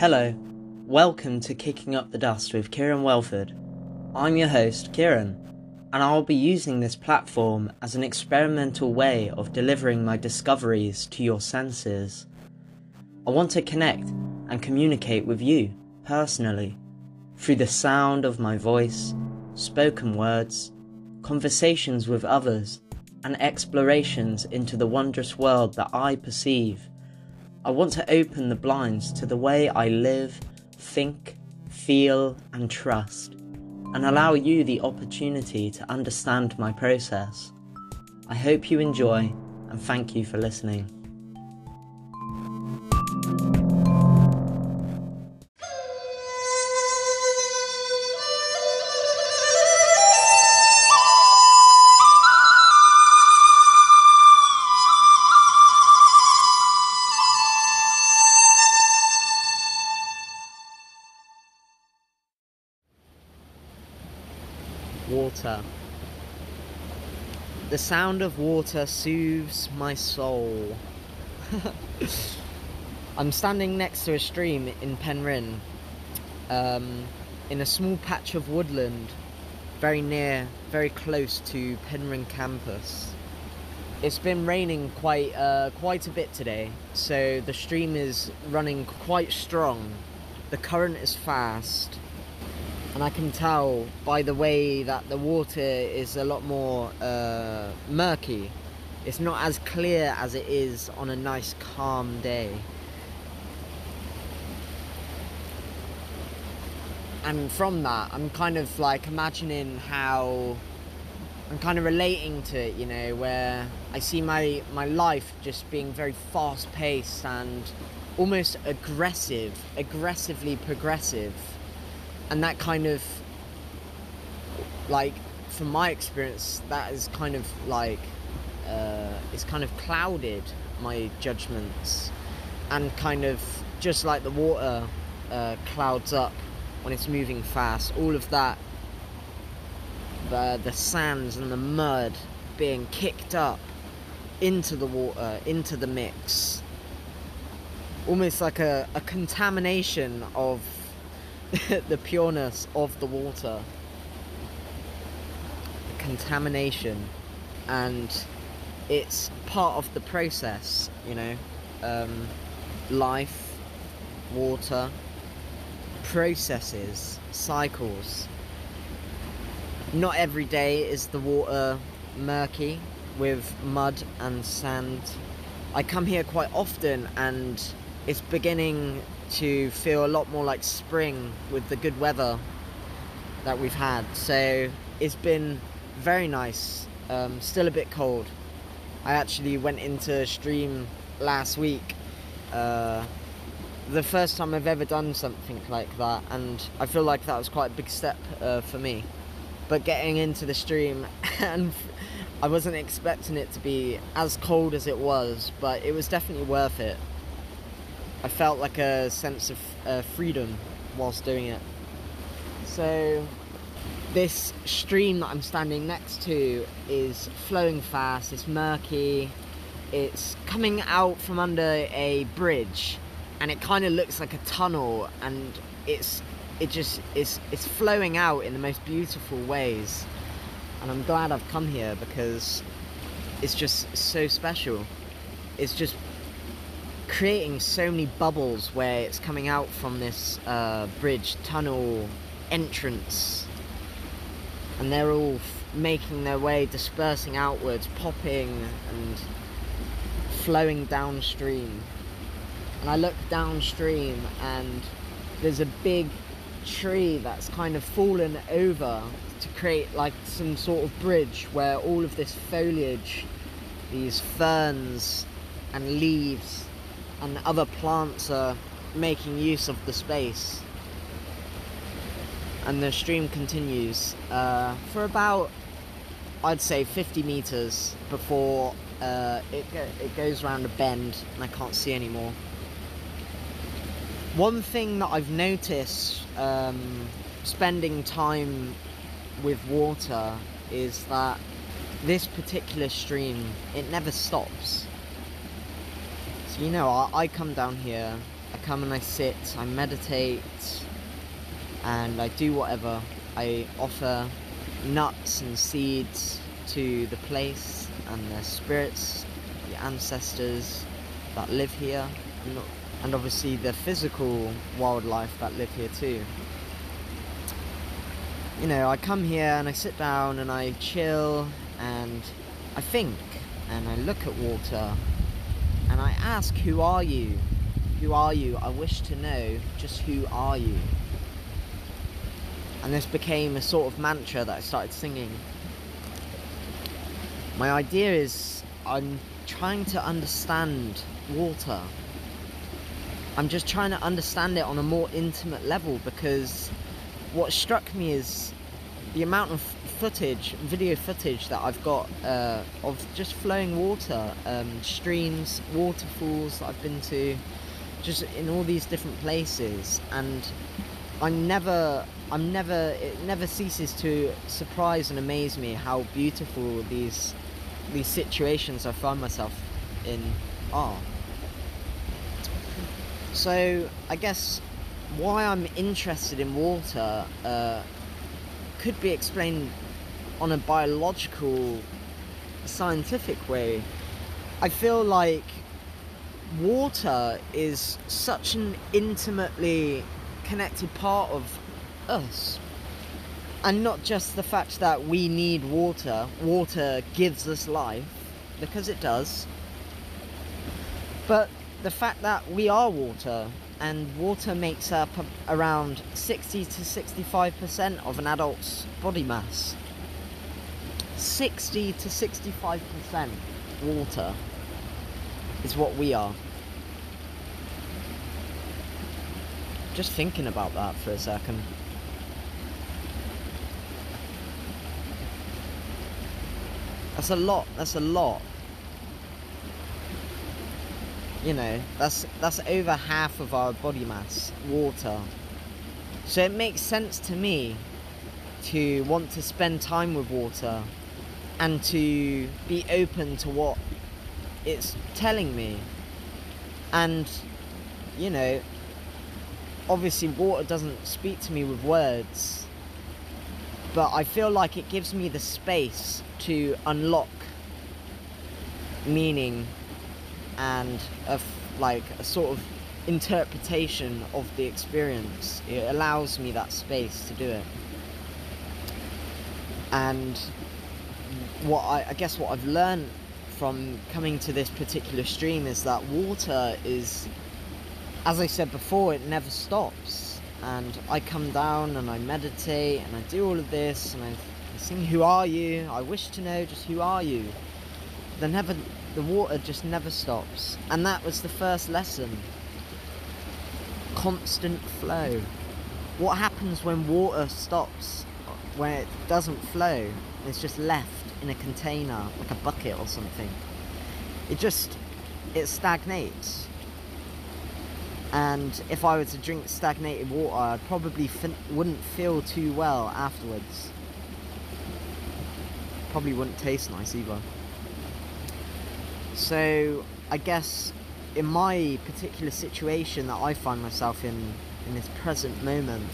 Hello, welcome to Kicking Up the Dust with Kieran Welford. I'm your host, Kieran, and I'll be using this platform as an experimental way of delivering my discoveries to your senses. I want to connect and communicate with you personally through the sound of my voice, spoken words, conversations with others, and explorations into the wondrous world that I perceive. I want to open the blinds to the way I live, think, feel, and trust, and allow you the opportunity to understand my process. I hope you enjoy, and thank you for listening. Water. The sound of water soothes my soul. I'm standing next to a stream in Penryn, um, in a small patch of woodland, very near, very close to Penryn campus. It's been raining quite, uh, quite a bit today, so the stream is running quite strong. The current is fast, and I can tell by the way that the water is a lot more uh, murky. It's not as clear as it is on a nice calm day. And from that, I'm kind of like imagining how I'm kind of relating to it, you know, where I see my, my life just being very fast paced and almost aggressive, aggressively progressive and that kind of like from my experience that is kind of like uh, it's kind of clouded my judgments and kind of just like the water uh, clouds up when it's moving fast. All of that the, the sands and the mud being kicked up into the water into the mix. Almost like a, a contamination of the pureness of the water, the contamination, and it's part of the process, you know. Um, life, water, processes, cycles. Not every day is the water murky with mud and sand. I come here quite often and it's beginning to feel a lot more like spring with the good weather that we've had. So it's been very nice. Um, still a bit cold. I actually went into stream last week. Uh, the first time I've ever done something like that, and I feel like that was quite a big step uh, for me. But getting into the stream, and I wasn't expecting it to be as cold as it was, but it was definitely worth it. I felt like a sense of uh, freedom whilst doing it. So, this stream that I'm standing next to is flowing fast, it's murky, it's coming out from under a bridge and it kind of looks like a tunnel and it's it just it's it's flowing out in the most beautiful ways and I'm glad I've come here because it's just so special it's just creating so many bubbles where it's coming out from this uh, bridge tunnel entrance. And they're all f- making their way dispersing outwards popping and flowing downstream. And I look downstream and there's a big tree that's kind of fallen over to create like some sort of bridge where all of this foliage these ferns and leaves and other plants are making use of the space. And the stream continues uh, for about, I'd say, 50 meters before uh, it, it goes around a bend and I can't see anymore. One thing that I've noticed um, spending time with water is that this particular stream, it never stops. So, you know, I, I come down here, I come and I sit, I meditate, and I do whatever. I offer nuts and seeds to the place and the spirits, the ancestors that live here, and, and obviously the physical wildlife that live here too. You know, I come here and I sit down and I chill and I think and I look at water and I ask, Who are you? Who are you? I wish to know just who are you? And this became a sort of mantra that I started singing. My idea is I'm trying to understand water. I'm just trying to understand it on a more intimate level because what struck me is the amount of footage, video footage that I've got uh, of just flowing water, um, streams, waterfalls that I've been to, just in all these different places, and I'm never, I'm never, it never ceases to surprise and amaze me how beautiful these, these situations I find myself in are. So I guess why I'm interested in water uh, could be explained on a biological, scientific way. I feel like water is such an intimately connected part of us. And not just the fact that we need water, water gives us life, because it does, but the fact that we are water and water makes up around 60 to 65% of an adult's body mass. 60 to 65% water is what we are. Just thinking about that for a second. That's a lot, that's a lot you know that's that's over half of our body mass water so it makes sense to me to want to spend time with water and to be open to what it's telling me and you know obviously water doesn't speak to me with words but i feel like it gives me the space to unlock meaning and a like a sort of interpretation of the experience. It allows me that space to do it. And what I, I guess what I've learned from coming to this particular stream is that water is, as I said before, it never stops. And I come down and I meditate and I do all of this and I, I sing, Who are you? I wish to know just who are you. There never the water just never stops. And that was the first lesson. Constant flow. What happens when water stops? When it doesn't flow? It's just left in a container, like a bucket or something. It just, it stagnates. And if I were to drink stagnated water, I probably wouldn't feel too well afterwards. Probably wouldn't taste nice either. So I guess in my particular situation that I find myself in in this present moment,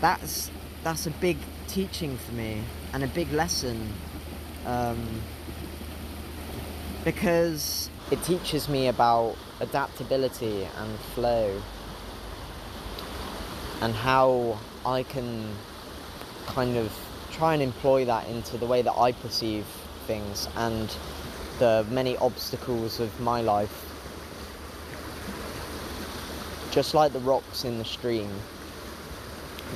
that's that's a big teaching for me and a big lesson um, because it teaches me about adaptability and flow and how I can kind of try and employ that into the way that I perceive things and the many obstacles of my life. Just like the rocks in the stream,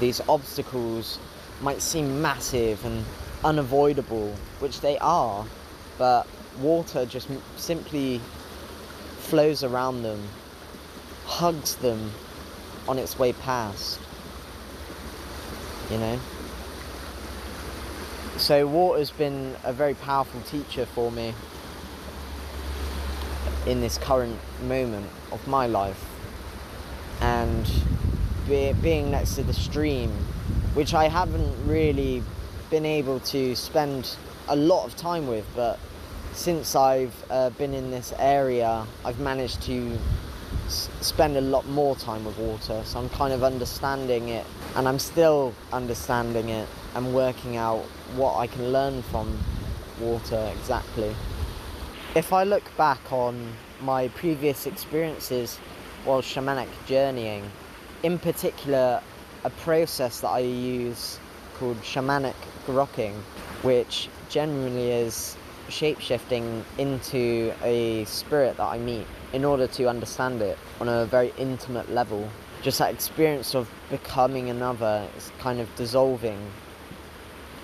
these obstacles might seem massive and unavoidable, which they are, but water just simply flows around them, hugs them on its way past. You know? So, water's been a very powerful teacher for me in this current moment of my life and be, being next to the stream which I haven't really been able to spend a lot of time with, but since I've uh, been in this area, I've managed to s- spend a lot more time with water. So I'm kind of understanding it, and I'm still understanding it and working out what I can learn from water exactly. If I look back on my previous experiences while shamanic journeying, in particular, a process that I use called shamanic grokking, which generally is shapeshifting into a spirit that I meet in order to understand it on a very intimate level. Just that experience of becoming another is kind of dissolving.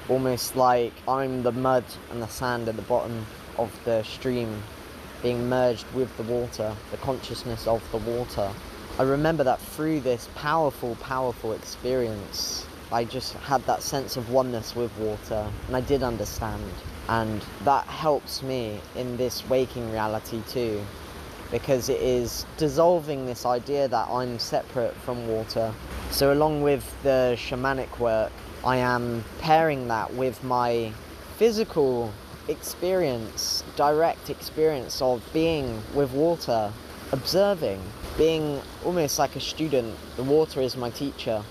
Almost like I'm the mud and the sand at the bottom of the stream being merged with the water, the consciousness of the water. I remember that through this powerful, powerful experience, I just had that sense of oneness with water and I did understand. And that helps me in this waking reality too, because it is dissolving this idea that I'm separate from water. So, along with the shamanic work, I am pairing that with my physical experience, direct experience of being with water, observing, being almost like a student. The water is my teacher.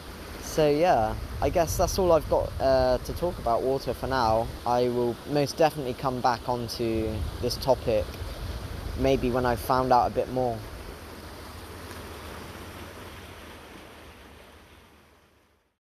So, yeah, I guess that's all I've got uh, to talk about water for now. I will most definitely come back onto this topic maybe when I've found out a bit more.